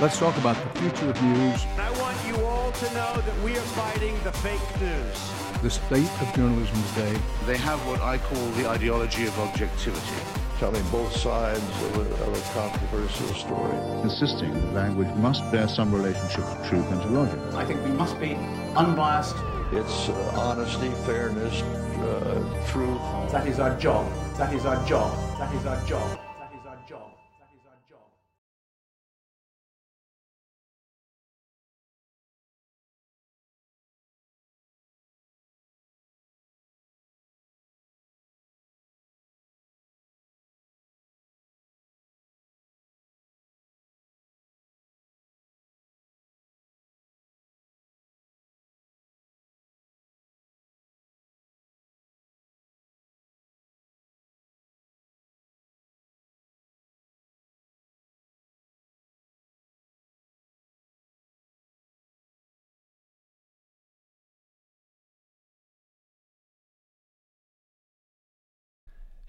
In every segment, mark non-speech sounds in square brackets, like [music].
Let's talk about the future of news. I want you all to know that we are fighting the fake news. The state of journalism today. They have what I call the ideology of objectivity. Telling both sides of a, of a controversial story. Insisting that language must bear some relationship to truth and to logic. I think we must be unbiased. It's uh, honesty, fairness, uh, truth. That is our job. That is our job. That is our job.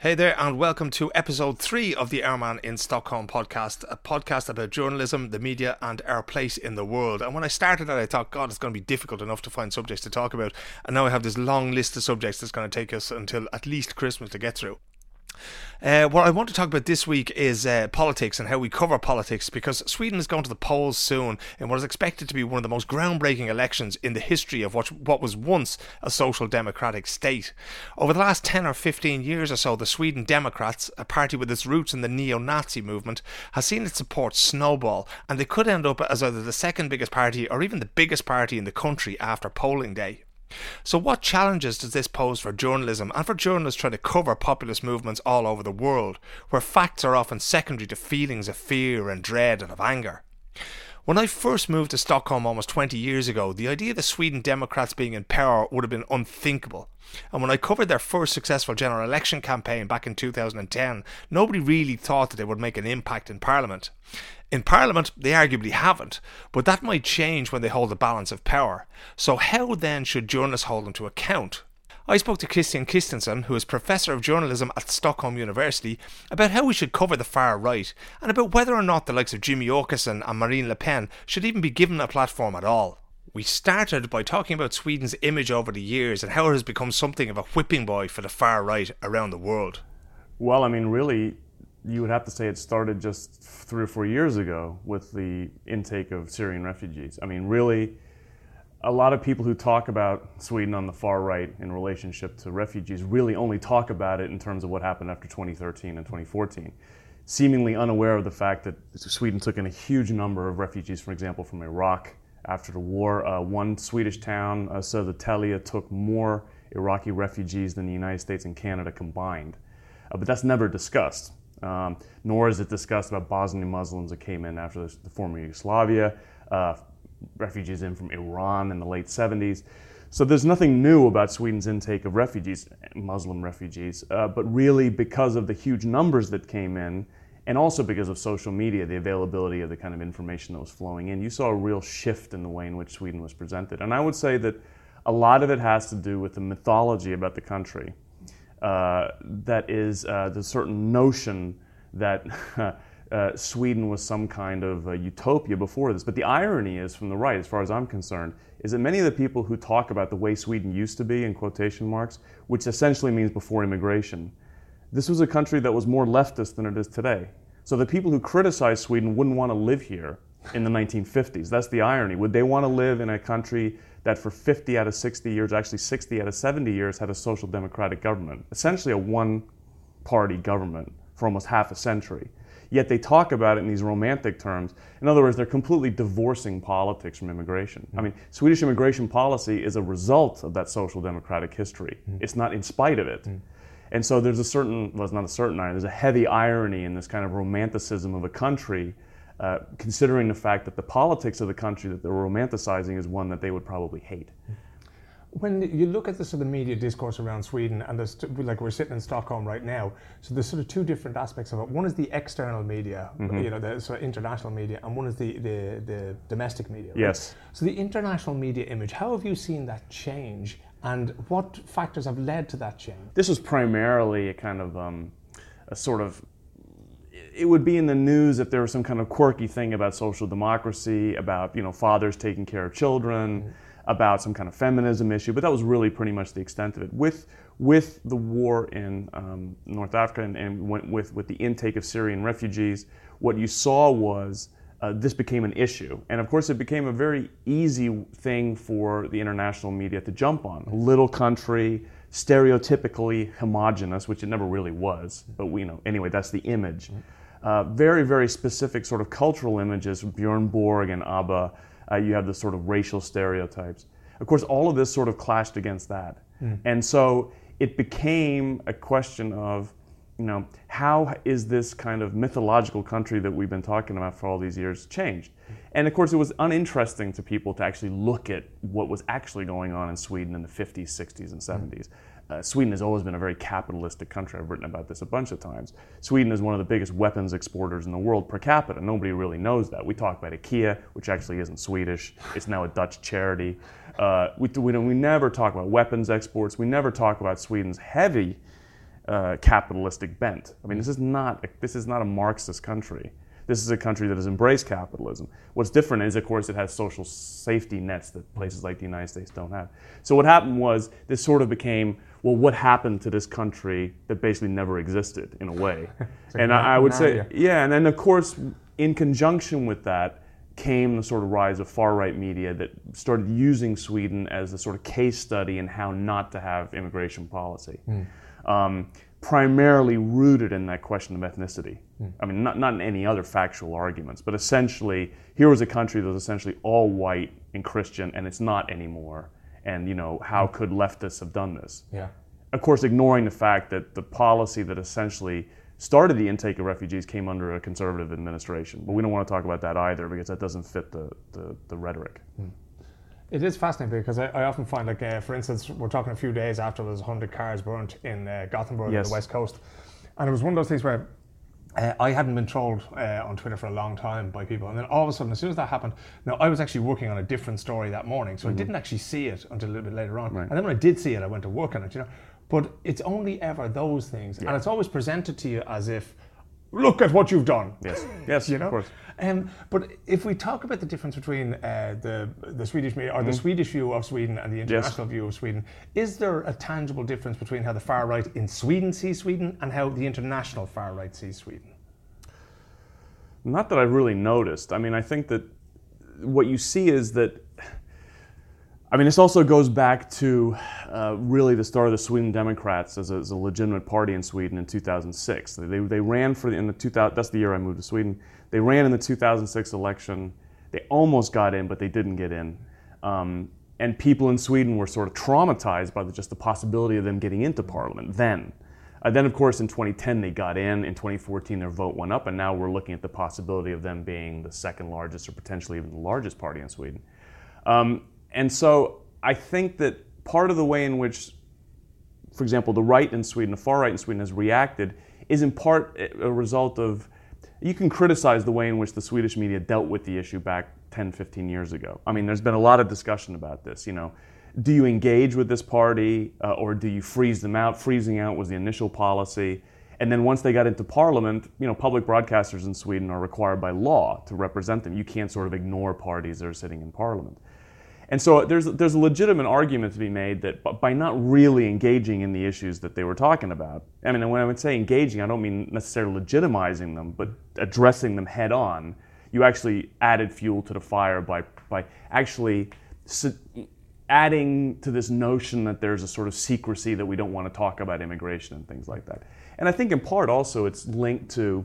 Hey there, and welcome to episode three of the Airman in Stockholm podcast, a podcast about journalism, the media, and our place in the world. And when I started it, I thought, God, it's going to be difficult enough to find subjects to talk about. And now I have this long list of subjects that's going to take us until at least Christmas to get through. Uh, what I want to talk about this week is uh, politics and how we cover politics because Sweden is going to the polls soon in what is expected to be one of the most groundbreaking elections in the history of what, what was once a social democratic state. Over the last 10 or 15 years or so, the Sweden Democrats, a party with its roots in the neo Nazi movement, has seen its support snowball and they could end up as either the second biggest party or even the biggest party in the country after polling day. So, what challenges does this pose for journalism and for journalists trying to cover populist movements all over the world, where facts are often secondary to feelings of fear and dread and of anger? When I first moved to Stockholm almost 20 years ago, the idea of the Sweden Democrats being in power would have been unthinkable. And when I covered their first successful general election campaign back in 2010, nobody really thought that they would make an impact in Parliament. In Parliament, they arguably haven't, but that might change when they hold the balance of power. So, how then should journalists hold them to account? I spoke to Christian Christensen, who is Professor of Journalism at Stockholm University, about how we should cover the far right and about whether or not the likes of Jimmy Åkesson and Marine Le Pen should even be given a platform at all. We started by talking about Sweden's image over the years and how it has become something of a whipping boy for the far right around the world. Well, I mean, really, you would have to say it started just three or four years ago with the intake of Syrian refugees. I mean, really, a lot of people who talk about Sweden on the far right in relationship to refugees really only talk about it in terms of what happened after 2013 and 2014, seemingly unaware of the fact that Sweden took in a huge number of refugees, for example, from Iraq after the war. Uh, one Swedish town, uh, Södertälje, took more Iraqi refugees than the United States and Canada combined. Uh, but that's never discussed. Um, nor is it discussed about Bosnian Muslims that came in after the, the former Yugoslavia, uh, refugees in from Iran in the late 70s. So there's nothing new about Sweden's intake of refugees, Muslim refugees, uh, but really because of the huge numbers that came in, and also because of social media, the availability of the kind of information that was flowing in, you saw a real shift in the way in which Sweden was presented. And I would say that a lot of it has to do with the mythology about the country uh, that is uh, the certain notion that [laughs] uh, Sweden was some kind of utopia before this. But the irony is, from the right, as far as I'm concerned, is that many of the people who talk about the way Sweden used to be, in quotation marks, which essentially means before immigration, this was a country that was more leftist than it is today. So the people who criticize Sweden wouldn't want to live here in the 1950s. That's the irony. Would they want to live in a country that for 50 out of 60 years, actually 60 out of 70 years, had a social democratic government, essentially a one party government for almost half a century. Yet they talk about it in these romantic terms. In other words, they're completely divorcing politics from immigration. Mm-hmm. I mean, Swedish immigration policy is a result of that social democratic history. Mm-hmm. It's not in spite of it. Mm-hmm. And so there's a certain, well, it's not a certain irony, there's a heavy irony in this kind of romanticism of a country uh, considering the fact that the politics of the country that they're romanticizing is one that they would probably hate. When you look at the sort of media discourse around Sweden, and there's like we're sitting in Stockholm right now, so there's sort of two different aspects of it. One is the external media, mm-hmm. you know, the sort of international media, and one is the the, the domestic media. Right? Yes. So the international media image, how have you seen that change, and what factors have led to that change? This was primarily a kind of um, a sort of it would be in the news if there was some kind of quirky thing about social democracy, about you know fathers taking care of children, about some kind of feminism issue. But that was really pretty much the extent of it. With with the war in um, North Africa and, and with with the intake of Syrian refugees, what you saw was uh, this became an issue. And of course, it became a very easy thing for the international media to jump on. A little country, stereotypically homogenous, which it never really was, but we you know, anyway, that's the image. Uh, very, very specific sort of cultural images, Bjorn Borg and ABBA. Uh, you have the sort of racial stereotypes. Of course, all of this sort of clashed against that. Hmm. And so it became a question of you know, how is this kind of mythological country that we've been talking about for all these years changed? Hmm. And of course, it was uninteresting to people to actually look at what was actually going on in Sweden in the 50s, 60s, and hmm. 70s. Uh, Sweden has always been a very capitalistic country. I've written about this a bunch of times. Sweden is one of the biggest weapons exporters in the world per capita. Nobody really knows that. We talk about IKEA, which actually isn't Swedish. It's now a Dutch charity. Uh, we, we, we never talk about weapons exports. We never talk about Sweden's heavy uh, capitalistic bent. I mean, this is not this is not a Marxist country. This is a country that has embraced capitalism. What's different is, of course, it has social safety nets that places like the United States don't have. So what happened was this sort of became well, what happened to this country that basically never existed in a way? [laughs] and I, I would say, yeah, and then of course, in conjunction with that came the sort of rise of far right media that started using Sweden as a sort of case study in how not to have immigration policy um, primarily rooted in that question of ethnicity. I mean, not, not in any other factual arguments, but essentially, here was a country that was essentially all white and Christian, and it's not anymore. And, you know, how could leftists have done this? Yeah. Of course, ignoring the fact that the policy that essentially started the intake of refugees came under a conservative administration. But we don't want to talk about that either because that doesn't fit the, the, the rhetoric. It is fascinating because I, I often find, like, uh, for instance, we're talking a few days after was 100 cars burnt in uh, Gothenburg on the west coast. And it was one of those things where uh, I hadn't been trolled uh, on Twitter for a long time by people. And then all of a sudden, as soon as that happened, now I was actually working on a different story that morning. So I didn't actually see it until a little bit later on. And then when I did see it, I went to work on it, you know. But it's only ever those things. And it's always presented to you as if, look at what you've done. Yes, yes, [laughs] you of know. course. Um, but if we talk about the difference between uh, the the Swedish media or the Swedish view of Sweden and the international view of Sweden, is there a tangible difference between how the far right in Sweden sees Sweden and how the international far right sees Sweden? Not that I've really noticed. I mean, I think that what you see is that. I mean, this also goes back to uh, really the start of the Sweden Democrats as a, as a legitimate party in Sweden in 2006. They, they ran for the, in the 2000. That's the year I moved to Sweden. They ran in the 2006 election. They almost got in, but they didn't get in. Um, and people in Sweden were sort of traumatized by the, just the possibility of them getting into parliament then. Uh, then, of course, in 2010 they got in. In 2014, their vote went up, and now we're looking at the possibility of them being the second largest or potentially even the largest party in Sweden. Um, and so I think that part of the way in which, for example, the right in Sweden, the far right in Sweden has reacted is in part a result of, you can criticize the way in which the Swedish media dealt with the issue back 10, 15 years ago. I mean, there's been a lot of discussion about this, you know. Do you engage with this party uh, or do you freeze them out? Freezing out was the initial policy. And then once they got into parliament, you know, public broadcasters in Sweden are required by law to represent them. You can't sort of ignore parties that are sitting in parliament. And so there's, there's a legitimate argument to be made that by not really engaging in the issues that they were talking about, I mean, when I would say engaging, I don't mean necessarily legitimizing them, but addressing them head on, you actually added fuel to the fire by, by actually adding to this notion that there's a sort of secrecy that we don't want to talk about immigration and things like that. And I think in part also it's linked to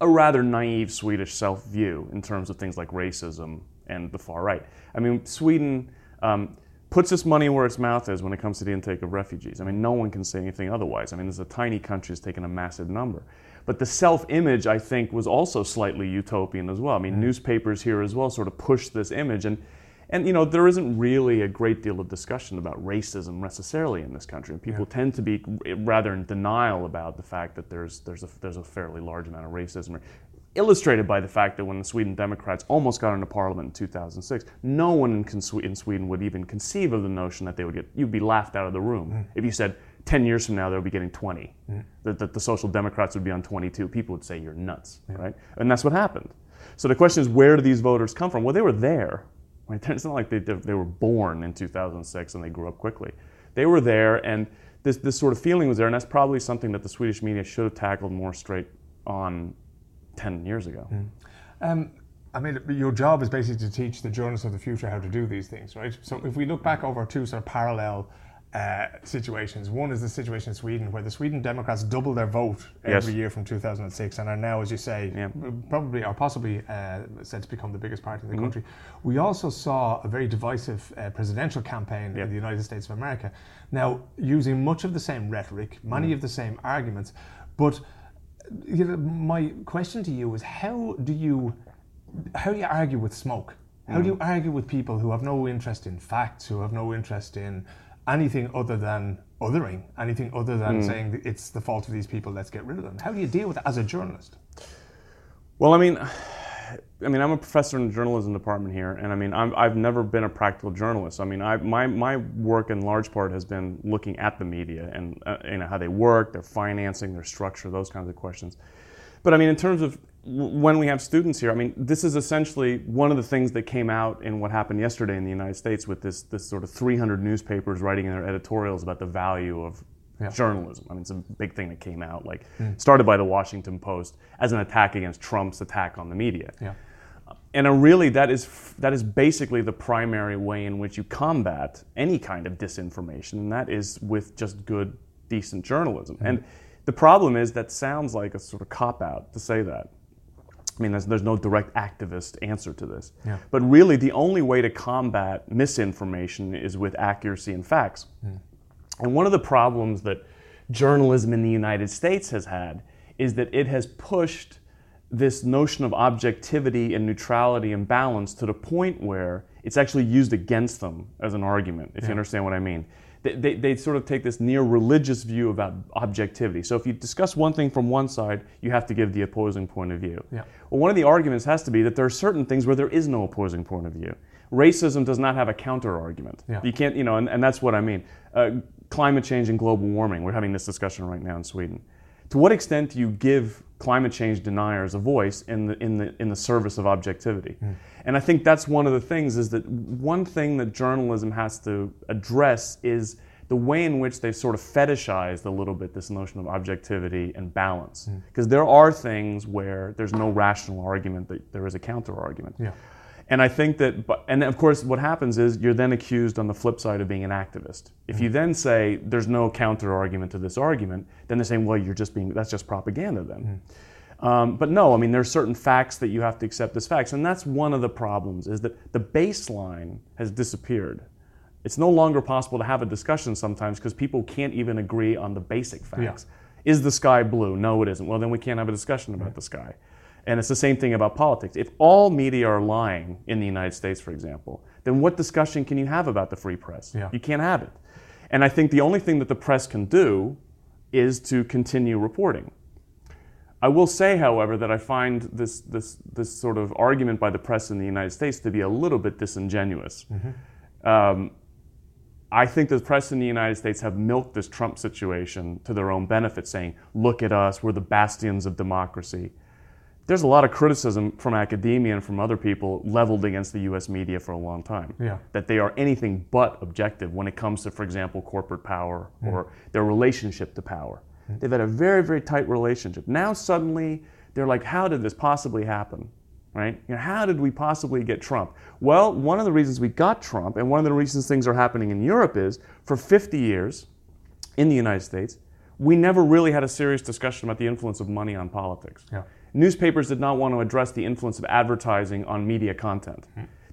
a rather naive Swedish self view in terms of things like racism and the far right. I mean, Sweden um, puts its money where its mouth is when it comes to the intake of refugees. I mean, no one can say anything otherwise. I mean, this is a tiny country that's taken a massive number. But the self image, I think, was also slightly utopian as well. I mean, newspapers here as well sort of push this image. And, and, you know, there isn't really a great deal of discussion about racism necessarily in this country. And people tend to be rather in denial about the fact that there's, there's, a, there's a fairly large amount of racism. Illustrated by the fact that when the Sweden Democrats almost got into parliament in 2006, no one in, Sweden would even conceive of the notion that they would get, you'd be laughed out of the room mm. if you said, 10 years from now they'll be getting 20. Mm. That, that the Social Democrats would be on 22. People would say you're nuts, right? And that's what happened. So the question is, where do these voters come from? Well, they were there. Right? [laughs] It's not like they, they were born in 2006 and they grew up quickly. They were there, and this, this sort of feeling was there, and that's probably something that the Swedish media should have tackled more straight on 10 years ago. Um, I mean, your job is basically to teach the journalists of the future how to do these things, right? So if we look back over two sort of parallel uh, situations, one is the situation in Sweden where the Sweden Democrats double their vote every Yes. year from 2006 and are now, as you say, Yeah. probably or possibly uh, said to become the biggest party in Mm-hmm. the country. We also saw a very divisive uh, presidential campaign Yeah. in the United States of America. Now, using much of the same rhetoric, many Mm. of the same arguments, but you know, my question to you is how do you how do you argue with smoke? How do you mm. argue with people who have no interest in facts, who have no interest in anything other than othering, anything other than mm. saying it's the fault of these people, let's get rid of them? How do you deal with that as a journalist? Well, I mean, I mean, I'm a professor in the journalism department here, and I mean, I'm, I've never been a practical journalist. I mean, I, my my work in large part has been looking at the media and uh, you know how they work, their financing, their structure, those kinds of questions. But I mean, in terms of when we have students here, I mean, this is essentially one of the things that came out in what happened yesterday in the United States with this this sort of 300 newspapers writing in their editorials about the value of Yeah. journalism. I mean, it's a big thing that came out, like hmm. started by the Washington Post as an attack against Trump's attack on the media. Yeah. Uh, and uh, really, that is that is basically the primary way in which you combat any kind of disinformation, and that is with just good, decent journalism. Hmm. And the problem is that sounds like a sort of cop out to say that. I mean, there's, there's no direct activist answer to this. Yeah. But really, the only way to combat misinformation is with accuracy and facts. Hmm. And one of the problems that journalism in the United States has had is that it has pushed this notion of objectivity and neutrality and balance to the point where it's actually used against them as an argument, if you understand what I mean. They, they, they sort of take this near religious view about objectivity. So if you discuss one thing from one side, you have to give the opposing point of view. Yeah. Well, one of the arguments has to be that there are certain things where there is no opposing point of view. Racism does not have a counter argument. Yeah. You can't, you know, and, and that's what I mean. Uh, climate change and global warming, we're having this discussion right now in Sweden. To what extent do you give climate change deniers a voice in the, in the, in the service of objectivity? Hmm. And I think that's one of the things is that one thing that journalism has to address is the way in which they've sort of fetishized a little bit this notion of objectivity and balance. Hmm. Because there are things where there's no rational argument, that there is a counter argument. Yeah. And I think that, but- and of course, what happens is you're then accused on the flip side of being an activist. If you then say there's no counter argument to this argument, then they're saying, well, you're just being, that's just propaganda then. Um, but no, I mean, there's certain facts that you have to accept as facts. And that's one of the problems is that the baseline has disappeared. It's no longer possible to have a discussion sometimes because people can't even agree on the basic facts. Is the sky blue? No, it isn't. Well, then we can't have a discussion about the sky. And it's the same thing about politics. If all media are lying in the United States, for example, then what discussion can you have about the free press? Yeah. You can't have it. And I think the only thing that the press can do is to continue reporting. I will say, however, that I find this, this, this sort of argument by the press in the United States to be a little bit disingenuous. Um, I think the press in the United States have milked this Trump situation to their own benefit, saying, look at us, we're the bastions of democracy. There's a lot of criticism from academia and from other people leveled against the US media for a long time. Yeah. That they are anything but objective when it comes to, for example, corporate power mm. or their relationship to power. Mm. They've had a very, very tight relationship. Now suddenly they're like, how did this possibly happen? Right? You know, how did we possibly get Trump? Well, one of the reasons we got Trump, and one of the reasons things are happening in Europe is for 50 years in the United States, we never really had a serious discussion about the influence of money on politics. Yeah. Newspapers did not want to address the influence of advertising on media content.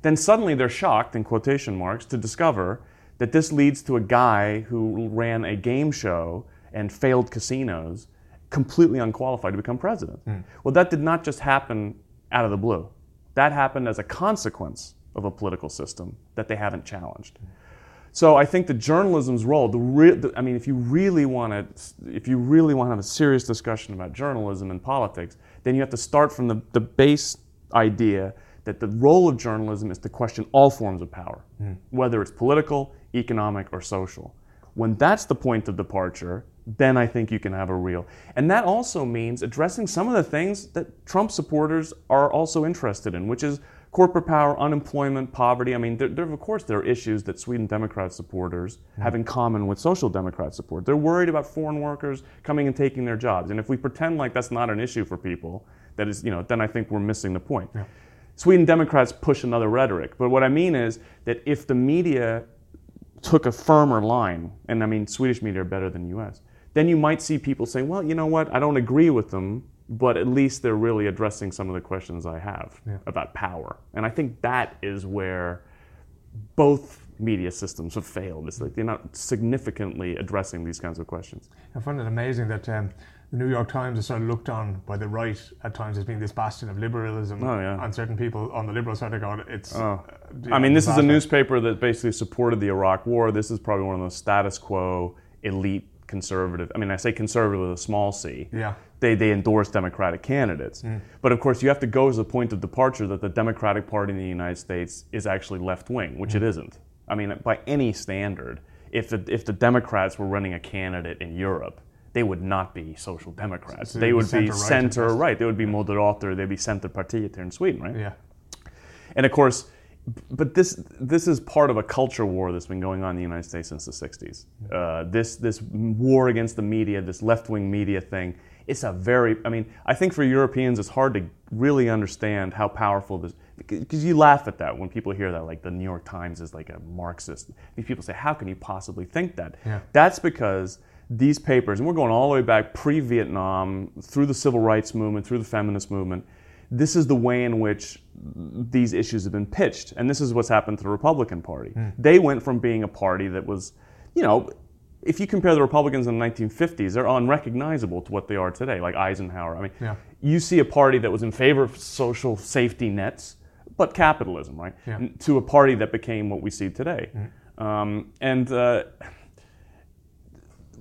Then suddenly they're shocked, in quotation marks, to discover that this leads to a guy who ran a game show and failed casinos completely unqualified to become president. Hmm. Well, that did not just happen out of the blue. That happened as a consequence of a political system that they haven't challenged. So I think the journalism's role, the, re- the I mean, if you really want to, if you really want to have a serious discussion about journalism and politics, then you have to start from the, the base idea that the role of journalism is to question all forms of power, hmm. whether it's political, economic, or social. When that's the point of departure, then I think you can have a real. And that also means addressing some of the things that Trump supporters are also interested in, which is corporate power, unemployment, poverty. I mean, there, there, of course, there are issues that Sweden Democrat supporters hmm. have in common with Social Democrat support. They're worried about foreign workers coming and taking their jobs. And if we pretend like that's not an issue for people, that is, you know, then I think we're missing the point. Yeah. Sweden Democrats push another rhetoric. But what I mean is that if the media took a firmer line, and I mean, Swedish media are better than US, then you might see people saying, well, you know what, I don't agree with them, but at least they're really addressing some of the questions I have Yeah. about power. And I think that is where both media systems have failed. It's like they're not significantly addressing these kinds of questions. I find it amazing that um, the New York Times is sort of looked on by the right at times as being this bastion of liberalism. Oh, yeah. And certain people on the liberal side have gone, it's. Oh. uh, I mean, this is a newspaper that basically supported the Iraq War. This is probably one of those status quo, elite conservative. I mean, I say conservative with a small c. Yeah. They, they endorse Democratic candidates. But of course, you have to go as a point of departure that the Democratic Party in the United States is actually left wing, which it isn't. I mean, by any standard, if the, if the Democrats were running a candidate in Europe, they would not be social democrats. So they would be center best. right. They would be Moderater. They'd be Centerpartiet here in Sweden, right? Yeah. And of course, but this this is part of a culture war that's been going on in the United States since the '60s. Uh, this this war against the media, this left wing media thing. It's a very. I mean, I think for Europeans, it's hard to really understand how powerful this. Because you laugh at that when people hear that, like the New York Times is like a Marxist. These people say, "How can you possibly think that?" Yeah. That's because these papers, and we're going all the way back pre-Vietnam, through the civil rights movement, through the feminist movement. This is the way in which these issues have been pitched, and this is what's happened to the Republican Party. Hmm. They went from being a party that was, you know, if you compare the Republicans in the 1950s, they're unrecognizable to what they are today, like Eisenhower. I mean, Yeah. you see a party that was in favor of social safety nets, but capitalism, right? Yeah. To a party that became what we see today. Um, and uh,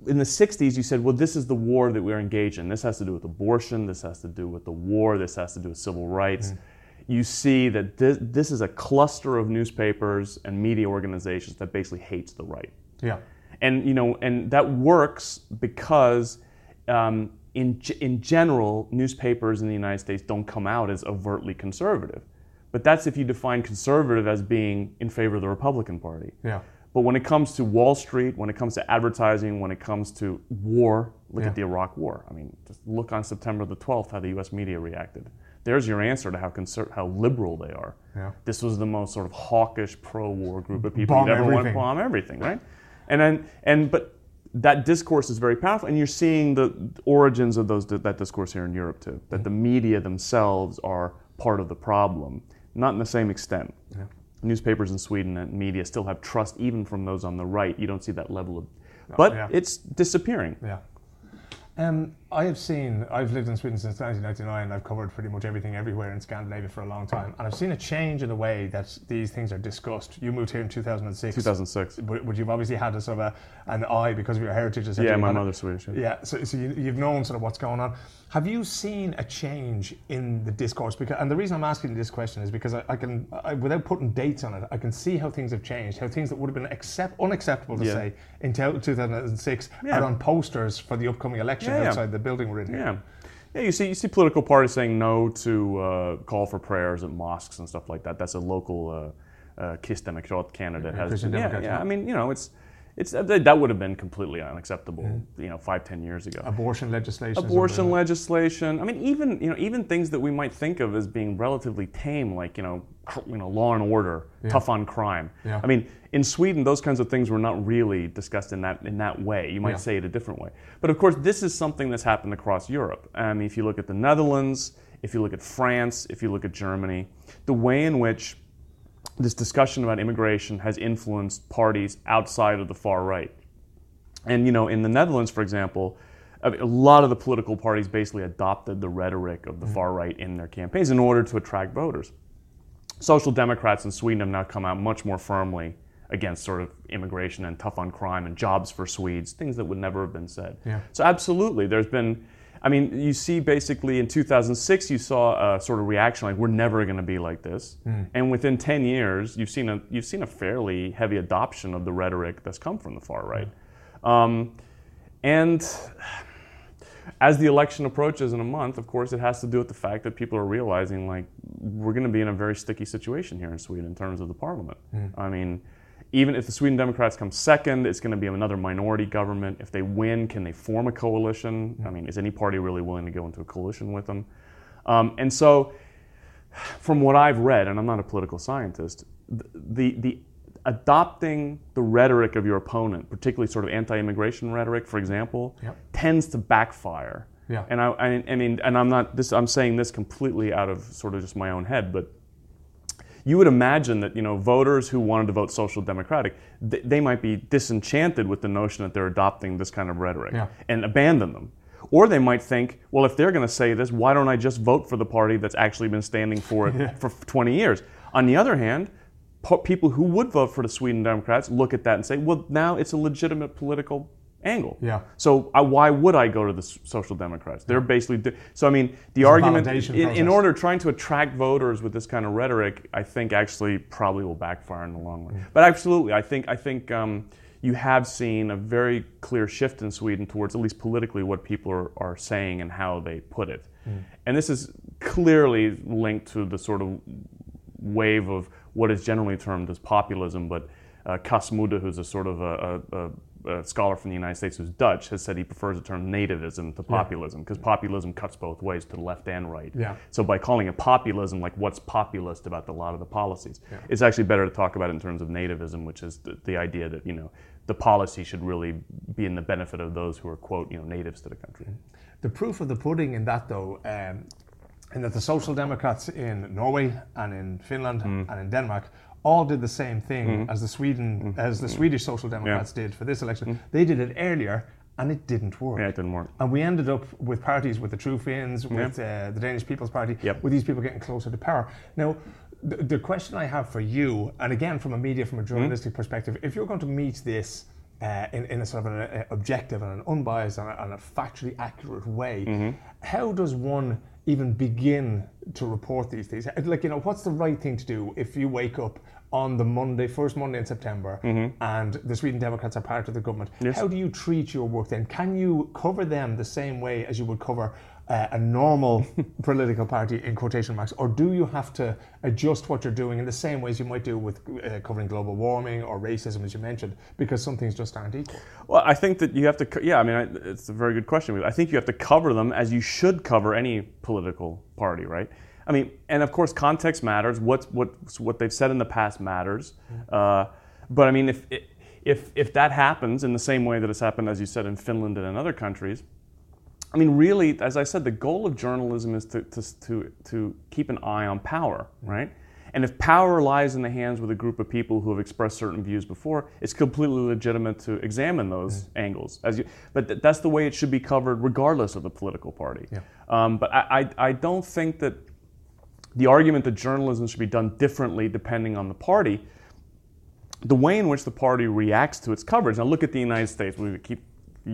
in the 60s, you said, well, this is the war that we're engaged in. This has to do with abortion. This has to do with the war. This has to do with civil rights. You see that this, this is a cluster of newspapers and media organizations that basically hates the right. Yeah. And, you know, and that works because um, in, in general, newspapers in the United States don't come out as overtly conservative. But that's if you define conservative as being in favor of the Republican Party. Yeah. But when it comes to Wall Street, when it comes to advertising, when it comes to war, look Yeah. at the Iraq War. I mean, just look on September the 12th how the U.S. media reacted. There's your answer to how conser- how liberal they are. Yeah. This was the most sort of hawkish pro-war group of people Bomb who ever want to everything. bomb everything, right? And then and but that discourse is very powerful, and you're seeing the origins of those that discourse here in Europe too. That the media themselves are part of the problem, not in the same extent. Newspapers in Sweden and media still have trust, even from those on the right. You don't see that level of, but yeah. it's disappearing. Yeah. Um, I have seen, I've lived in Sweden since 1999. I've covered pretty much everything everywhere in Scandinavia for a long time. And I've seen a change in the way that these things are discussed. You moved here in 2006. 2006. But, but you've obviously had a sort of a, an eye because of your heritage. et. Yeah, my mother's Swedish. yeah. Yeah, so, so you, you've known sort of what's going on. Have you seen a change in the discourse? Because, and the reason I'm asking this question is because I, I can, I, without putting dates on it, I can see how things have changed. How things that would have been accept, unacceptable to Yeah. say in tel- 2006 Yeah. are on posters for the upcoming election outside the building we're in here. Yeah. Yeah, you see, you see political parties saying no to uh, call for prayers at mosques and stuff like that. That's a local uh, uh, Kristdemokrat candidate has. Yeah, Democrat, yeah. yeah. I mean, you know, it's it's uh, that would have been completely unacceptable. You know, five, ten years ago. Abortion legislation. Abortion legislation. I mean, even you know, even things that we might think of as being relatively tame, like you know, you know, law and order, tough on crime. Yeah. I mean, in Sweden, those kinds of things were not really discussed in that in that way. You might Yeah. say it a different way. But of course, this is something that's happened across Europe. I mean, if you look at the Netherlands, if you look at France, if you look at Germany, the way in which this discussion about immigration has influenced parties outside of the far right. And you know, in the Netherlands, for example, a lot of the political parties basically adopted the rhetoric of the mm-hmm. far right in their campaigns in order to attract voters. Social Democrats in Sweden have now come out much more firmly against sort of immigration and tough on crime and jobs for Swedes, things that would never have been said. Yeah. So absolutely, there's been. I mean, you see, basically in 2006, you saw a sort of reaction like we're never going to be like this, hmm. and within 10 years, you've seen a you've seen a fairly heavy adoption of the rhetoric that's come from the far right. Hmm. Um, and as the election approaches in a month, of course, it has to do with the fact that people are realizing like we're going to be in a very sticky situation here in Sweden in terms of the parliament. Hmm. I mean, even if the Sweden Democrats come second, it's going to be another minority government. If they win, can they form a coalition? I mean, is any party really willing to go into a coalition with them? Um, and so, from what I've read, and I'm not a political scientist, the, the adopting the rhetoric of your opponent, particularly sort of anti-immigration rhetoric, for example, Yep. tends to backfire. Yeah. And I, I, I mean, and I'm not this. I'm saying this completely out of sort of just my own head, but you would imagine that you know voters who wanted to vote social democratic, th- they might be disenchanted with the notion that they're adopting this kind of rhetoric Yeah. and abandon them. Or they might think, well, if they're going to say this, why don't I just vote for the party that's actually been standing for it [laughs] for 20 years? On the other hand, po- people who would vote for the Sweden Democrats look at that and say, well, now it's a legitimate political angle. Yeah. So uh, why would I go to the Social Democrats? They're basically di- so. I mean, the argument in, in order trying to attract voters with this kind of rhetoric, I think actually probably will backfire in the long run. But absolutely, I think I think um, you have seen a very clear shift in Sweden towards at least politically what people are, are saying and how they put it, and this is clearly linked to the sort of wave of what is generally termed as populism, but uh, Cas Mudde, who's a sort of a, a, a, a scholar from the United States who's Dutch, has said he prefers the term nativism to populism because populism cuts both ways to the left and right. Yeah. So by calling it populism, like what's populist about a lot of the policies, yeah. it's actually better to talk about it in terms of nativism, which is the, the idea that you know the policy should really be in the benefit of those who are quote you know natives to the country. The proof of the pudding in that, though, um, in that the Social Democrats in Norway and in Finland Mm. and in Denmark all did the same thing as the Sweden as the Swedish Social Democrats did for this election. They did it earlier, and it didn't work. Yeah, it didn't work. And we ended up with parties with the True Finns, with uh, the Danish People's Party, Yep. with these people getting closer to power. Now, the, the question I have for you, and again from a media, from a journalistic perspective, if you're going to meet this uh, in, in a sort of an uh, objective and an unbiased and a, and a factually accurate way, how does one even begin to report these things? Like, you know, what's the right thing to do if you wake up on the Monday, first Monday in September, mm-hmm. and the Sweden Democrats are part of the government? How do you treat your work then? Can you cover them the same way as you would cover uh, a normal [laughs] political party in quotation marks, or do you have to adjust what you're doing in the same ways you might do with uh, covering global warming or racism, as you mentioned, because some things just aren't equal? Well, I think that you have to. co- Yeah, I mean, I, it's a very good question. I think you have to cover them as you should cover any political party, right? I mean, and of course, context matters. What's what what they've said in the past matters. Uh, but I mean, if if if that happens in the same way that it's happened, as you said, in Finland and in other countries, I mean, really, as I said, the goal of journalism is to, to, to, to keep an eye on power, right? And if power lies in the hands with a group of people who have expressed certain views before, it's completely legitimate to examine those angles. As you, but th- that's the way it should be covered, regardless of the political party. Yeah. Um, but I, I, I don't think that the argument that journalism should be done differently depending on the party the way in which the party reacts to its coverage. Now, look at the United States. We keep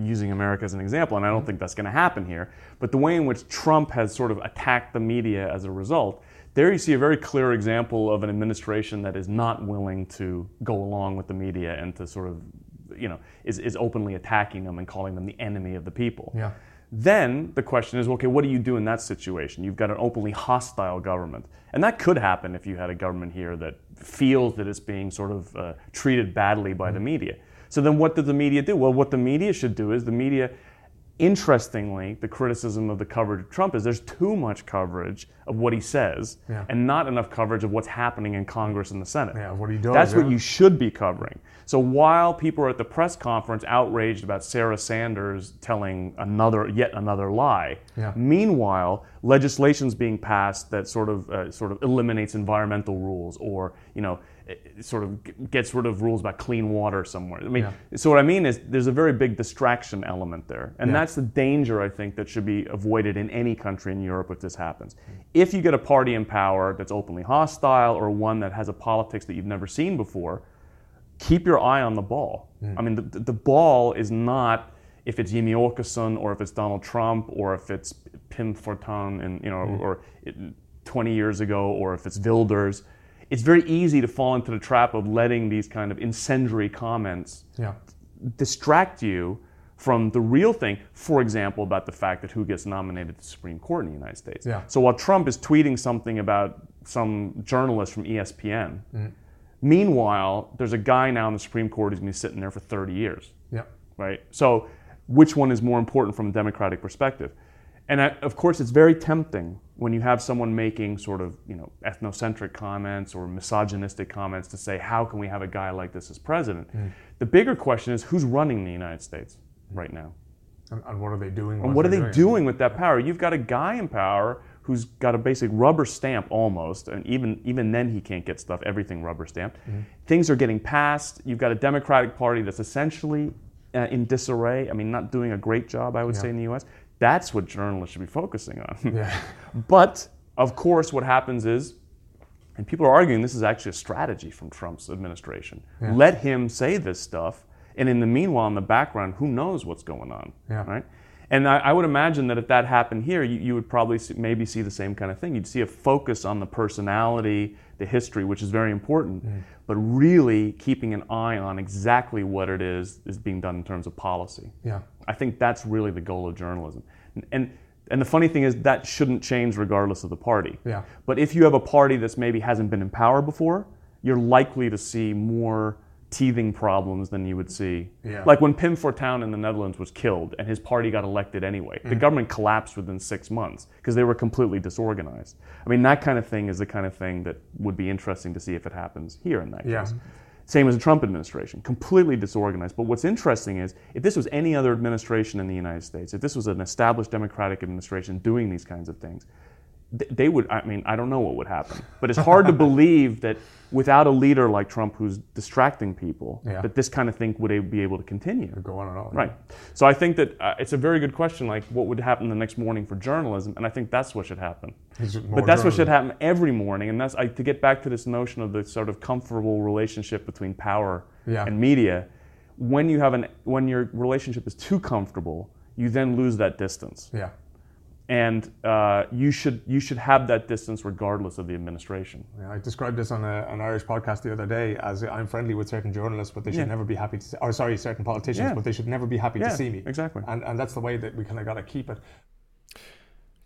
using America as an example, and I don't think that's going to happen here. But the way in which Trump has sort of attacked the media as a result, there you see a very clear example of an administration that is not willing to go along with the media and to sort of, you know, is, is openly attacking them and calling them the enemy of the people. Yeah. Then the question is, okay, what do you do in that situation? You've got an openly hostile government. And that could happen if you had a government here that feels that it's being sort of uh, treated badly by the media. So then what did the media do? Well, what the media should do is the media, interestingly, the criticism of the coverage of Trump is there's too much coverage of what he says Yeah. and not enough coverage of what's happening in Congress and the Senate. Yeah, what he does, That's what you should be covering. So while people are at the press conference outraged about Sarah Sanders telling another, yet another lie, Yeah. meanwhile legislation's being passed that sort of uh, sort of eliminates environmental rules or you know it- sort of gets rid of rules about clean water somewhere. I mean, Yeah. so what I mean is there's a very big distraction element there, and Yeah. that's the danger I think that should be avoided in any country in Europe if this happens. If you get a party in power that's openly hostile or one that has a politics that you've never seen before, keep your eye on the ball. Mm. I mean, the, the ball is not if it's Jimmy Åkesson or if it's Donald Trump or if it's Pim Fortuyn and you know mm. or it, 20 years ago or if it's Wilders. It's very easy to fall into the trap of letting these kind of incendiary comments Yeah. distract you from the real thing. For example, about the fact that who gets nominated to the Supreme Court in the United States. Yeah. So while Trump is tweeting something about some journalist from ESPN, mm. meanwhile, there's a guy now in the Supreme Court who's going to be sitting there for 30 years Yeah. right? So, which one is more important from a democratic perspective? And I, of course, it's very tempting when you have someone making sort of you know ethnocentric comments or misogynistic comments to say, how can we have a guy like this as president? The bigger question is who's running the United States right now, And, and what are they doing? and what are they doing with that power? You've got a guy in power who's got a basic rubber stamp almost, and even even then he can't get stuff. Everything rubber stamped. Things are getting passed. You've got a Democratic Party that's essentially uh, in disarray. I mean, not doing a great job, I would say, in the U.S. That's what journalists should be focusing on. Yeah. [laughs] but of course, what happens is, and people are arguing this is actually a strategy from Trump's administration. Let him say this stuff, and in the meanwhile, in the background, who knows what's going on, Yeah. right? And I, I would imagine that if that happened here, you, you would probably see, maybe see the same kind of thing. You'd see a focus on the personality, the history, which is very important, mm. but really keeping an eye on exactly what it is is being done in terms of policy. Yeah. I think that's really the goal of journalism. And and the funny thing is that shouldn't change regardless of the party. Yeah. But if you have a party that's maybe hasn't been in power before, you're likely to see more teething problems than you would see. Yeah. Like when Pim Fortuyn in the Netherlands was killed and his party got elected anyway. Mm. The government collapsed within six months because they were completely disorganized. I mean, that kind of thing is the kind of thing that would be interesting to see if it happens here in that Yeah. case. Same as the Trump administration, completely disorganized. But what's interesting is if this was any other administration in the United States, if this was an established Democratic administration doing these kinds of things, th- they would, I mean, I don't know what would happen. But it's hard to [laughs] believe that without a leader like Trump who's distracting people, Yeah. that this kind of thing would be able to continue. Go on and on. Right. So I think that uh, it's a very good question, like what would happen the next morning for journalism, and I think that's what should happen. It's just more But that's what should happen every morning, and that's I, to get back to this notion of the sort of comfortable relationship between power Yeah. and media. When you have an when your relationship is too comfortable, you then lose that distance, Yeah. And uh, you should you should have that distance regardless of the administration. Yeah, I described this on a, an Irish podcast the other day as I'm friendly with certain journalists, but they should Yeah. never be happy to, or sorry, certain politicians, Yeah. but they should never be happy to see me. exactly. And and that's the way that we kind of got to keep it.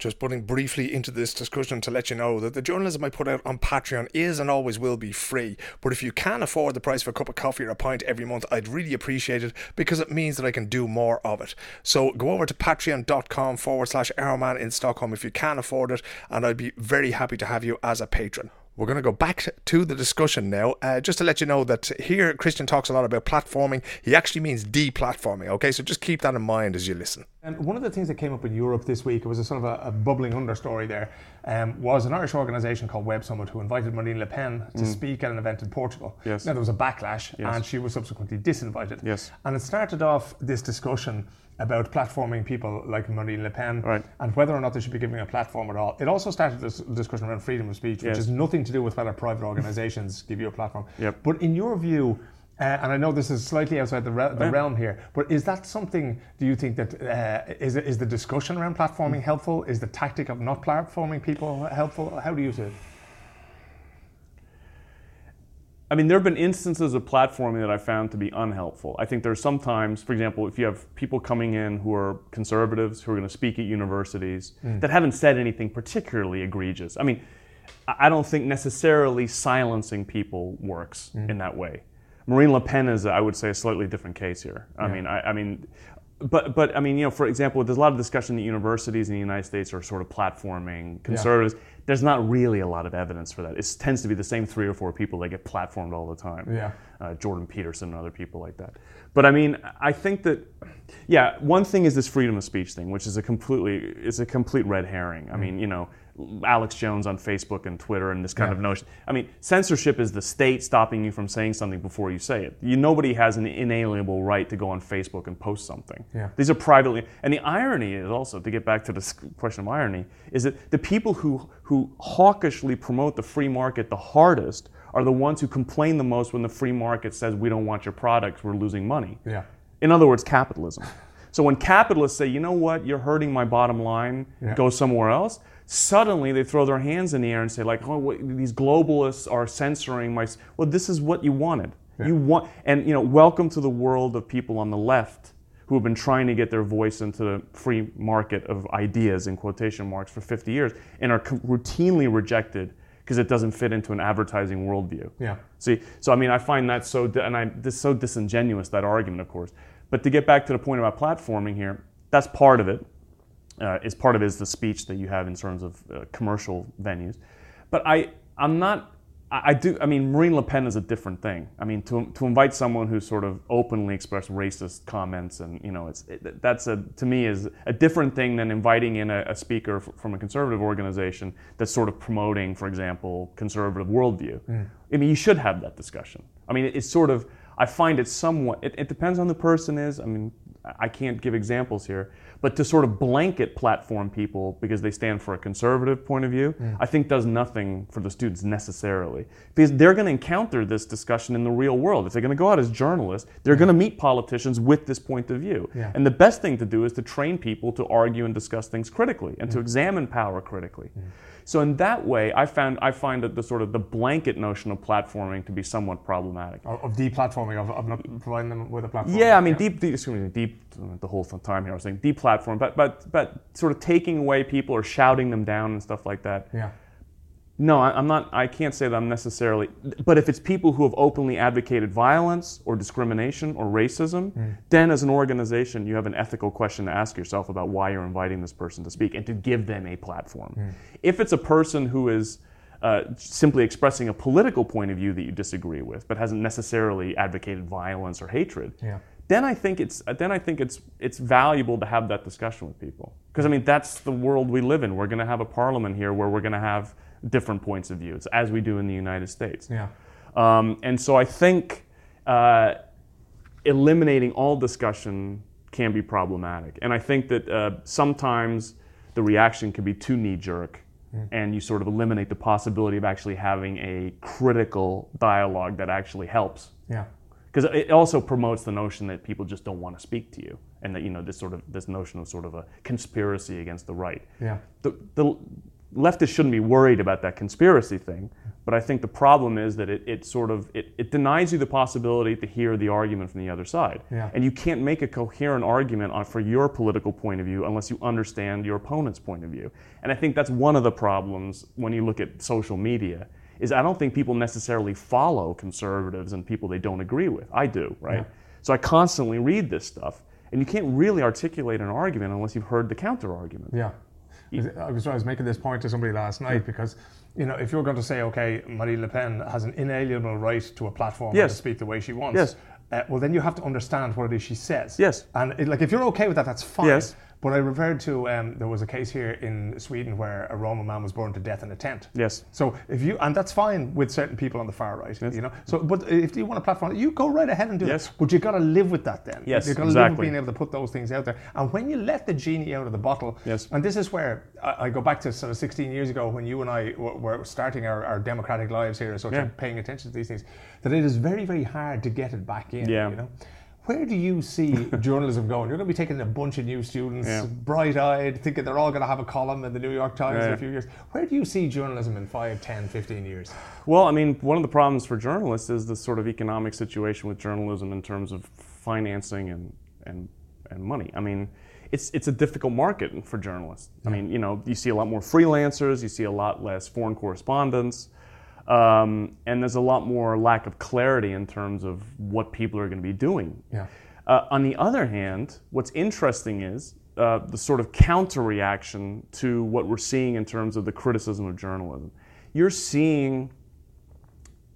Just putting briefly into this discussion to let you know that the journalism I put out on Patreon is and always will be free. But if you can afford the price of a cup of coffee or a pint every month, I'd really appreciate it because it means that I can do more of it. So go over to patreon.com forward slash Arrowman in Stockholm if you can afford it, and I'd be very happy to have you as a patron. We're going to go back to the discussion now. Uh, just to let you know that here Christian talks a lot about platforming. He actually means deplatforming, okay? So just keep that in mind as you listen. And one of the things that came up in Europe this week, it was a sort of a, a bubbling understory there, um, was an Irish organisation called Web Summit who invited Marine Le Pen to speak at an event in Portugal. Mm. Yes. Now there was a backlash, Yes. and she was subsequently disinvited. Yes. And it started off this discussion about platforming people like Marine Le Pen Right. and whether or not they should be given a platform at all. It also started this discussion around freedom of speech, which Yes. has nothing to do with whether private organisations [laughs] give you a platform. Yep. But in your view, uh, and I know this is slightly outside the, re- the Yeah. realm here, but is that something? Do you think that uh, is is the discussion around platforming helpful? Is the tactic of not platforming people helpful? How do you see it? I mean, there have been instances of platforming that I found to be unhelpful. I think there there's sometimes, for example, if you have people coming in who are conservatives who are going to speak at universities hmm. that haven't said anything particularly egregious. I mean, I don't think necessarily silencing people works hmm. in that way. Marine Le Pen is, I would say, a slightly different case here. I mean, I, I mean, but but I mean, you know, for example, there's a lot of discussion that universities in the United States are sort of platforming conservatives. There's not really a lot of evidence for that. It tends to be the same three or four people that get platformed all the time. Yeah. Uh, Jordan Peterson and other people like that. But I mean, I think that, yeah, one thing is this freedom of speech thing, which is a completely, is a complete red herring. I mean, you know, Alex Jones on Facebook and Twitter and this kind Yeah. of notion. I mean, censorship is the state stopping you from saying something before you say it. You, nobody has an inalienable right to go on Facebook and post something. Yeah. These are privately. And the irony is also, to get back to this question of irony, is that the people who, who hawkishly promote the free market the hardest are the ones who complain the most when the free market says, we don't want your products, we're losing money. Yeah. In other words, capitalism. [laughs] So when capitalists say, you know what, you're hurting my bottom line, Yeah. go somewhere else, suddenly they throw their hands in the air and say, like, oh, what, these globalists are censoring my. Well, this is what you wanted. You want, and you know, welcome to the world of people on the left who have been trying to get their voice into the free market of ideas in quotation marks for 50 years and are routinely rejected because it doesn't fit into an advertising worldview. Yeah. See, so I mean, I find that so, and I this so disingenuous that argument, of course. But to get back to the point about platforming here, that's part of it. Uh, is part of it is the speech that you have in terms of uh, commercial venues. But I, I'm not. I, I do. I mean, Marine Le Pen is a different thing. I mean, to to invite someone who sort of openly expressed racist comments, and you know, it's it, that's a to me is a different thing than inviting in a, a speaker f- from a conservative organization that's sort of promoting, for example, conservative worldview. I mean, you should have that discussion. I mean, it's sort of. I find it somewhat. It, it depends on the person is. I mean, I can't give examples here, but to sort of blanket platform people because they stand for a conservative point of view, I think does nothing for the students necessarily. Because they're going to encounter this discussion in the real world. If they're going to go out as journalists, they're going to meet politicians with this point of view. Yeah. And the best thing to do is to train people to argue and discuss things critically and to examine power critically. So in that way, I found I find that the sort of the blanket notion of platforming to be somewhat problematic. Of, of deplatforming, of, of not providing them with a platform. Yeah, I mean, deep, deep, excuse me, deep, the whole time here I was saying deep platform, but, but, but sort of taking away people or shouting them down and stuff like that. Yeah. No, I, I'm not, I can't say that I'm necessarily, but if it's people who have openly advocated violence or discrimination or racism, then as an organization, you have an ethical question to ask yourself about why you're inviting this person to speak and to give them a platform. If it's a person who is, uh, simply expressing a political point of view that you disagree with, but hasn't necessarily advocated violence or hatred, Yeah. then I think it's then I think it's it's valuable to have that discussion with people because I mean that's the world we live in. We're going to have a parliament here where we're going to have different points of views, as we do in the United States. Yeah. Um, and so I think uh, eliminating all discussion can be problematic. And I think that uh, sometimes the reaction can be too knee jerk. And you sort of eliminate the possibility of actually having a critical dialogue that actually helps Yeah. because it also promotes the notion that people just don't want to speak to you and that you know this sort of this notion of sort of a conspiracy against the right Yeah. the, the leftists shouldn't be worried about that conspiracy thing but i think the problem is that it, it sort of it, it denies you the possibility to hear the argument from the other side Yeah. and you can't make a coherent argument on, for your political point of view unless you understand your opponent's point of view and i think that's one of the problems when you look at social media is I don't think people necessarily follow conservatives and people they don't agree with. I do, right? So I constantly read this stuff, and you can't really articulate an argument unless you've heard the counter argument. Yeah. I was, I was making this point to somebody last night because, you know, if you're going to say, okay, Marine Le Pen has an inalienable right to a platform Yes. to speak the way she wants, Yes. uh, well, then you have to understand what it is she says. Yes. And it, like, if you're okay with that, that's fine. Yes. But I referred to um, there was a case here in Sweden where a Roma man was burned to death in a tent. Yes. So if you and that's fine with certain people on the far right, you know. So, but if you want a platform, you go right ahead and do Yes. it. But you got to live with that then. Yes, you got to live with exactly. being able to put those things out there. And when you let the genie out of the bottle, Yes. and this is where I, I go back to sort of 16 years ago when you and I w- were starting our, our democratic lives here, so Yeah. paying attention to these things, that it is very, very hard to get it back in. Yeah. You know. Where do you see [laughs] journalism going? You're going to be taking a bunch of new students, Yeah. bright-eyed, thinking they're all going to have a column in the New York Times in a few years. Where do you see journalism in 5, 10, 15 years? Well, I mean, one of the problems for journalists is the sort of economic situation with journalism in terms of financing and and, and money. I mean, it's it's a difficult market for journalists. I mean, you know, you see a lot more freelancers, you see a lot less foreign correspondence, um, and there's a lot more lack of clarity in terms of what people are going to be doing. Yeah. Uh, on the other hand, what's interesting is uh, the sort of counter reaction to what we're seeing in terms of the criticism of journalism. You're seeing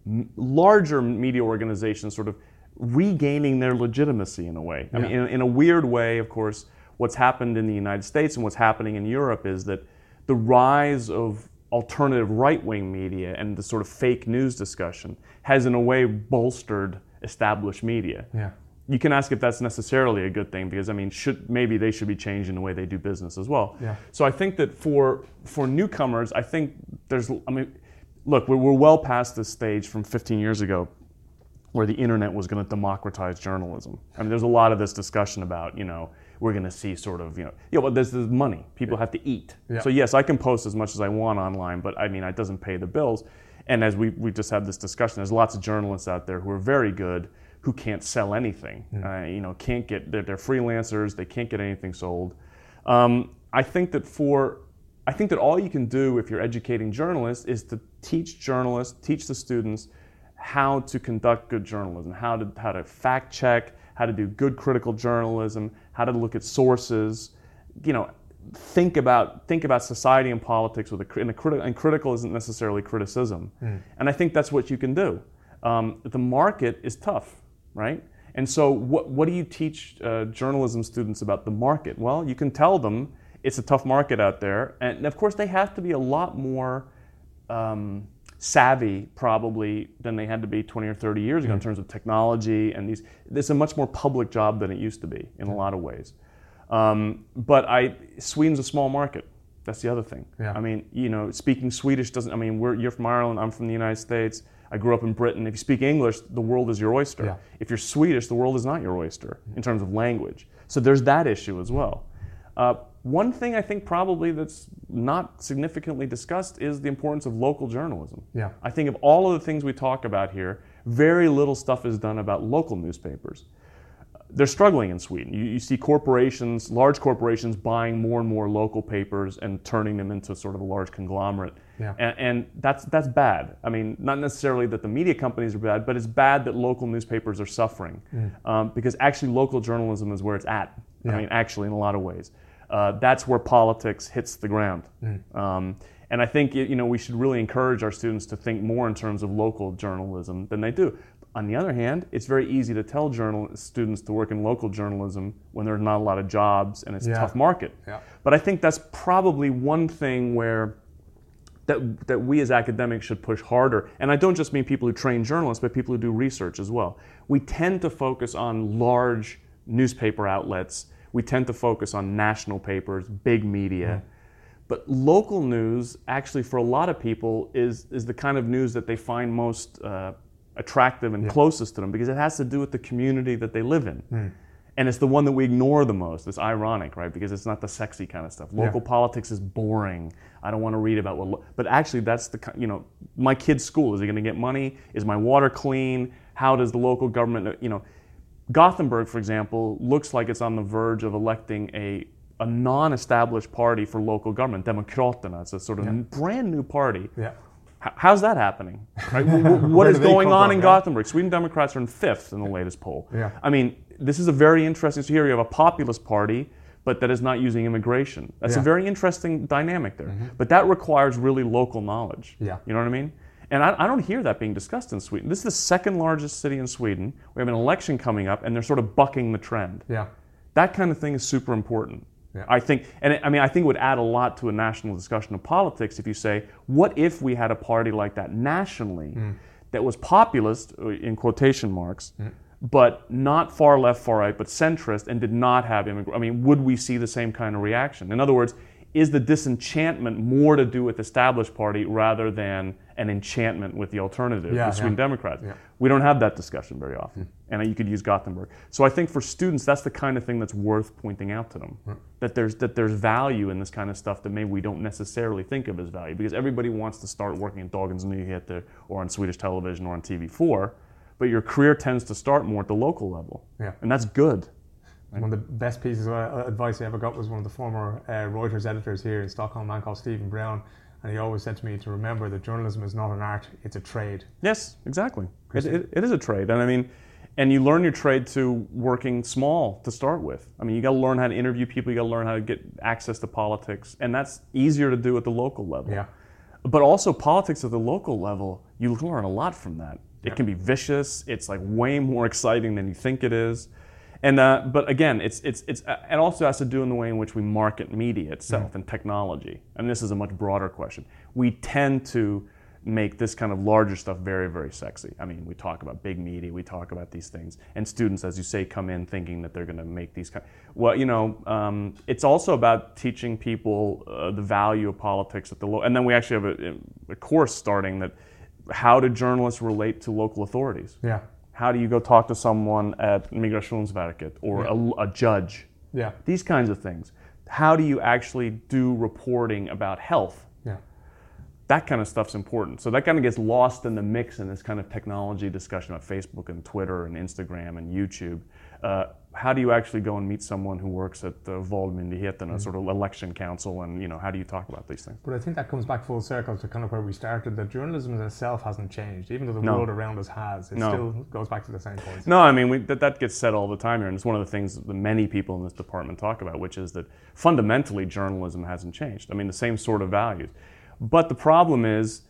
m- larger media organizations sort of regaining their legitimacy in a way. I mean, in, in a weird way, of course, what's happened in the United States and what's happening in Europe is that the rise of alternative right wing media and the sort of fake news discussion has, in a way, bolstered established media Yeah. you can ask if that's necessarily a good thing because I mean, should maybe they should be changing the way they do business as well. Yeah. So I think that for for newcomers, I think there's I mean, look, we're, we're well past this stage from 15 years ago where the internet was going to democratize journalism. I mean, there's a lot of this discussion about you know we're going to see sort of you know yeah, well, there's, there's money. People have to eat. Yeah. So yes, I can post as much as I want online, but I mean, it doesn't pay the bills. And as we, we just had this discussion, there's lots of journalists out there who are very good who can't sell anything. Uh, you know, can't get, they're, they're freelancers, they can't get anything sold. Um, I think that for, I think that all you can do if you're educating journalists is to teach journalists, teach the students how to conduct good journalism, how to, how to fact check, how to do good critical journalism, how to look at sources, you know, think about think about society and politics with a and, a criti- and critical isn't necessarily criticism, and I think that's what you can do. Um, the market is tough, right? And so, what what do you teach uh, journalism students about the market? Well, you can tell them it's a tough market out there, and of course they have to be a lot more. Um, savvy probably than they had to be 20 or 30 years ago in terms of technology and these it's a much more public job than it used to be in a lot of ways um, but I, Sweden's a small market. That's the other thing. Yeah. I mean, you know, speaking Swedish doesn't. I mean, we're, you're from Ireland. I'm from the United States. I grew up in Britain. If you speak English, the world is your oyster. Yeah. If you're Swedish, the world is not your oyster in terms of language. So there's that issue as well. Uh, one thing I think probably that's not significantly discussed is the importance of local journalism. Yeah. I think of all of the things we talk about here, very little stuff is done about local newspapers they're struggling in Sweden. You, you, see corporations, large corporations, buying more and more local papers and turning them into sort of a large conglomerate. Yeah. And, and, that's that's bad. I mean, not necessarily that the media companies are bad, but it's bad that local newspapers are suffering um, because actually local journalism is where it's at. Yeah. I mean, actually, in a lot of ways, uh, that's where politics hits the ground. Um, and I think you know we should really encourage our students to think more in terms of local journalism than they do. On the other hand, it's very easy to tell journal students to work in local journalism when there's not a lot of jobs and it's Yeah. a tough market. Yeah. But I think that's probably one thing where that, that we as academics should push harder. And I don't just mean people who train journalists, but people who do research as well. We tend to focus on large newspaper outlets. We tend to focus on national papers, big media. But local news, actually, for a lot of people, is, is the kind of news that they find most uh, attractive and closest to them because it has to do with the community that they live in. And it's the one that we ignore the most. It's ironic, right? Because it's not the sexy kind of stuff. Local politics is boring. I don't want to read about what. Lo- but actually, that's the you know, my kid's school. Is he going to get money? Is my water clean? How does the local government? You know, Gothenburg, for example, looks like it's on the verge of electing a a non-established party for local government, Demokraterna. It's a sort of brand new party. Yeah. H- How's that happening? [laughs] Right? Wh- wh- what is going on from, in yeah? Gothenburg? Sweden Democrats are in fifth in the latest poll. Yeah. I mean, this is a very interesting. So here you have a populist party, but that is not using immigration. That's Yeah. a very interesting dynamic there. But that requires really local knowledge. Yeah. You know what I mean? And I, I don't hear that being discussed in Sweden. This is the second largest city in Sweden. We have an election coming up, and they're sort of bucking the trend. Yeah. That kind of thing is super important. Yeah. I think, and it, I mean, I think it would add a lot to a national discussion of politics if you say, what if we had a party like that nationally Hmm. that was populist, uh, in quotation marks, but not far left, far right, but centrist, and did not have immigrant? I mean, would we see the same kind of reaction? In other words, is the disenchantment more to do with the established party rather than an enchantment with the alternative, Yeah, the Sweden yeah. Democrats? Yeah. We don't have that discussion very often. Hmm. And you could use Gothenburg. So I think for students, that's the kind of thing that's worth pointing out to them. Hmm. That there's that there's value in this kind of stuff that maybe we don't necessarily think of as value. Because everybody wants to start working at Dagens Nyheter or on Swedish television or on TV4, but your career tends to start more at the local level. Yeah. And that's good. One of the best pieces of advice I ever got was one of the former uh, Reuters editors here in Stockholm, a man called Stephen Brown. And he always said to me to remember that journalism is not an art, it's a trade. Yes, exactly. It, it, it is a trade, and I mean, and you learn your trade to working small to start with. I mean, you got to learn how to interview people. You got to learn how to get access to politics, and that's easier to do at the local level. Yeah. But also politics at the local level, you learn a lot from that. It can be vicious. It's like way more exciting than you think it is. And uh, but again, it's it's it's uh, it also has to do in the way in which we market media itself and technology. And this is a much broader question. We tend to make this kind of larger stuff very very sexy. I mean, we talk about big media, we talk about these things, and students, as you say, come in thinking that they're going to make these kind. Well, you know, um, it's also about teaching people uh, the value of politics at the low. And then we actually have a, a course starting that how do journalists relate to local authorities? Yeah. How do you go talk to someone at Migrationsverket or a, a judge? Yeah. These kinds of things. How do you actually do reporting about health? Yeah. That kind of stuff's important. So that kind of gets lost in the mix in this kind of technology discussion about Facebook and Twitter and Instagram and YouTube. Uh, how do you actually go and meet someone who works at the Valmyndigheten, a mm-hmm. sort of election council, and you know how do you talk about these things? But I think that comes back full circle to kind of where we started. That journalism itself hasn't changed, even though the No. world around us has. It No. still goes back to the same point. No, I mean we, that that gets said all the time here, and it's one of the things that many people in this department talk about, which is that fundamentally journalism hasn't changed. I mean the same sort of values, but the problem is,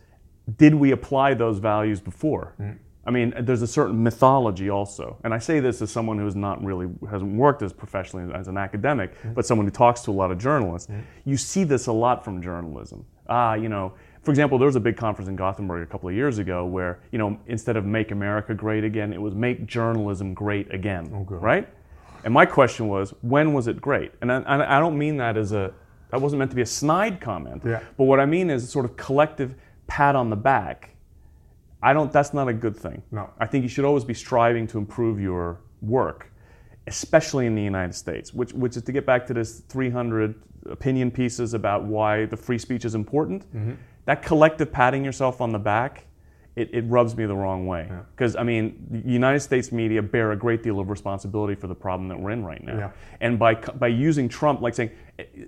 did we apply those values before? Mm. I mean, there's a certain mythology also, and I say this as someone who's not really hasn't worked as professionally as an academic, but someone who talks to a lot of journalists. You see this a lot from journalism. Ah, you know, for example, there was a big conference in Gothenburg a couple of years ago where you know instead of "Make America Great Again," it was "Make Journalism Great Again." Right? And my question was, when was it great? And I, I don't mean that as a that wasn't meant to be a snide comment. Yeah. But what I mean is a sort of collective pat on the back. I don't. That's not a good thing. No. I think you should always be striving to improve your work, especially in the United States, which which is to get back to this 300 opinion pieces about why the free speech is important. Mm-hmm. That collective patting yourself on the back, it, it rubs me the wrong way. Because I mean, the United States media bear a great deal of responsibility for the problem that we're in right now. Yeah. And by by using Trump, like saying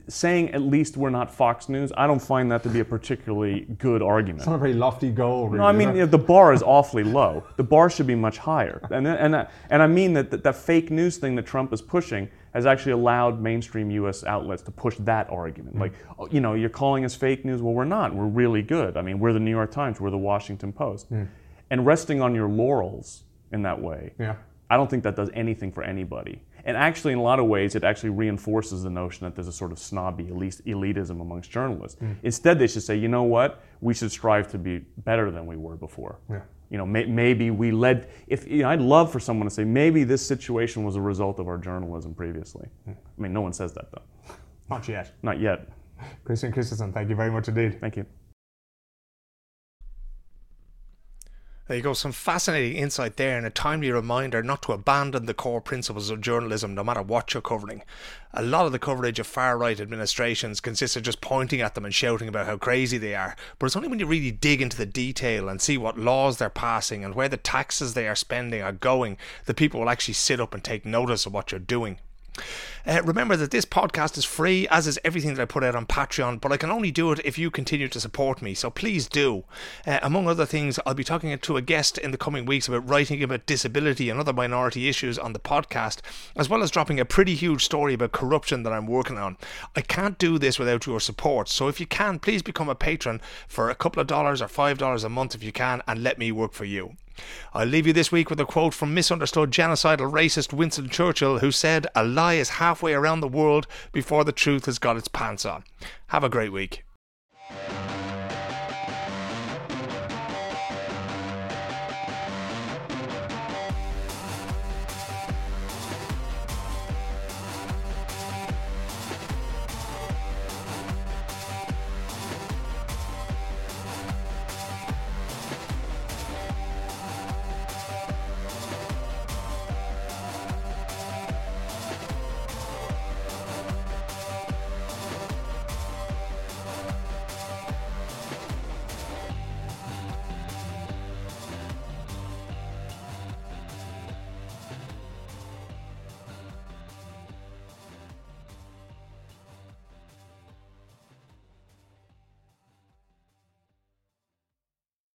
saying at least we're not Fox News, I don't find that to be a particularly good argument. It's not a very lofty goal. Really, No, I mean you know, the bar is awfully low. The bar should be much higher, and and I- and I mean that, that that fake news thing that Trump is pushing has actually allowed mainstream U.S. outlets to push that argument. Mm-hmm. Like, oh, you know, you're calling us fake news. Well, we're not. We're really good. I mean, we're the New York Times. We're the Washington Post. Mm. And resting on your laurels in that way, Yeah. I don't think that does anything for anybody. And actually, in a lot of ways, it actually reinforces the notion that there's a sort of snobby elite- elitism amongst journalists. Mm. Instead, they should say, you know what? We should strive to be better than we were before. Yeah. You know, may, maybe we led. If you know, I'd love for someone to say, maybe this situation was a result of our journalism previously. I mean, no one says that though. Not yet. Not yet. Christian Christensen, thank you very much indeed. Thank you. There you go, some fascinating insight there and a timely reminder not to abandon the core principles of journalism no matter what you're covering. A lot of the coverage of far right administrations consists of just pointing at them and shouting about how crazy they are, but it's only when you really dig into the detail and see what laws they're passing and where the taxes they are spending are going that people will actually sit up and take notice of what you're doing. Uh, remember that this podcast is free, as is everything that I put out on Patreon, but I can only do it if you continue to support me, so please do. Uh, among other things, I'll be talking to a guest in the coming weeks about writing about disability and other minority issues on the podcast, as well as dropping a pretty huge story about corruption that I'm working on. I can't do this without your support, so if you can, please become a patron for a couple of dollars or five dollars a month if you can, and let me work for you. I'll leave you this week with a quote from misunderstood genocidal racist Winston Churchill, who said, A lie is halfway around the world before the truth has got its pants on. Have a great week.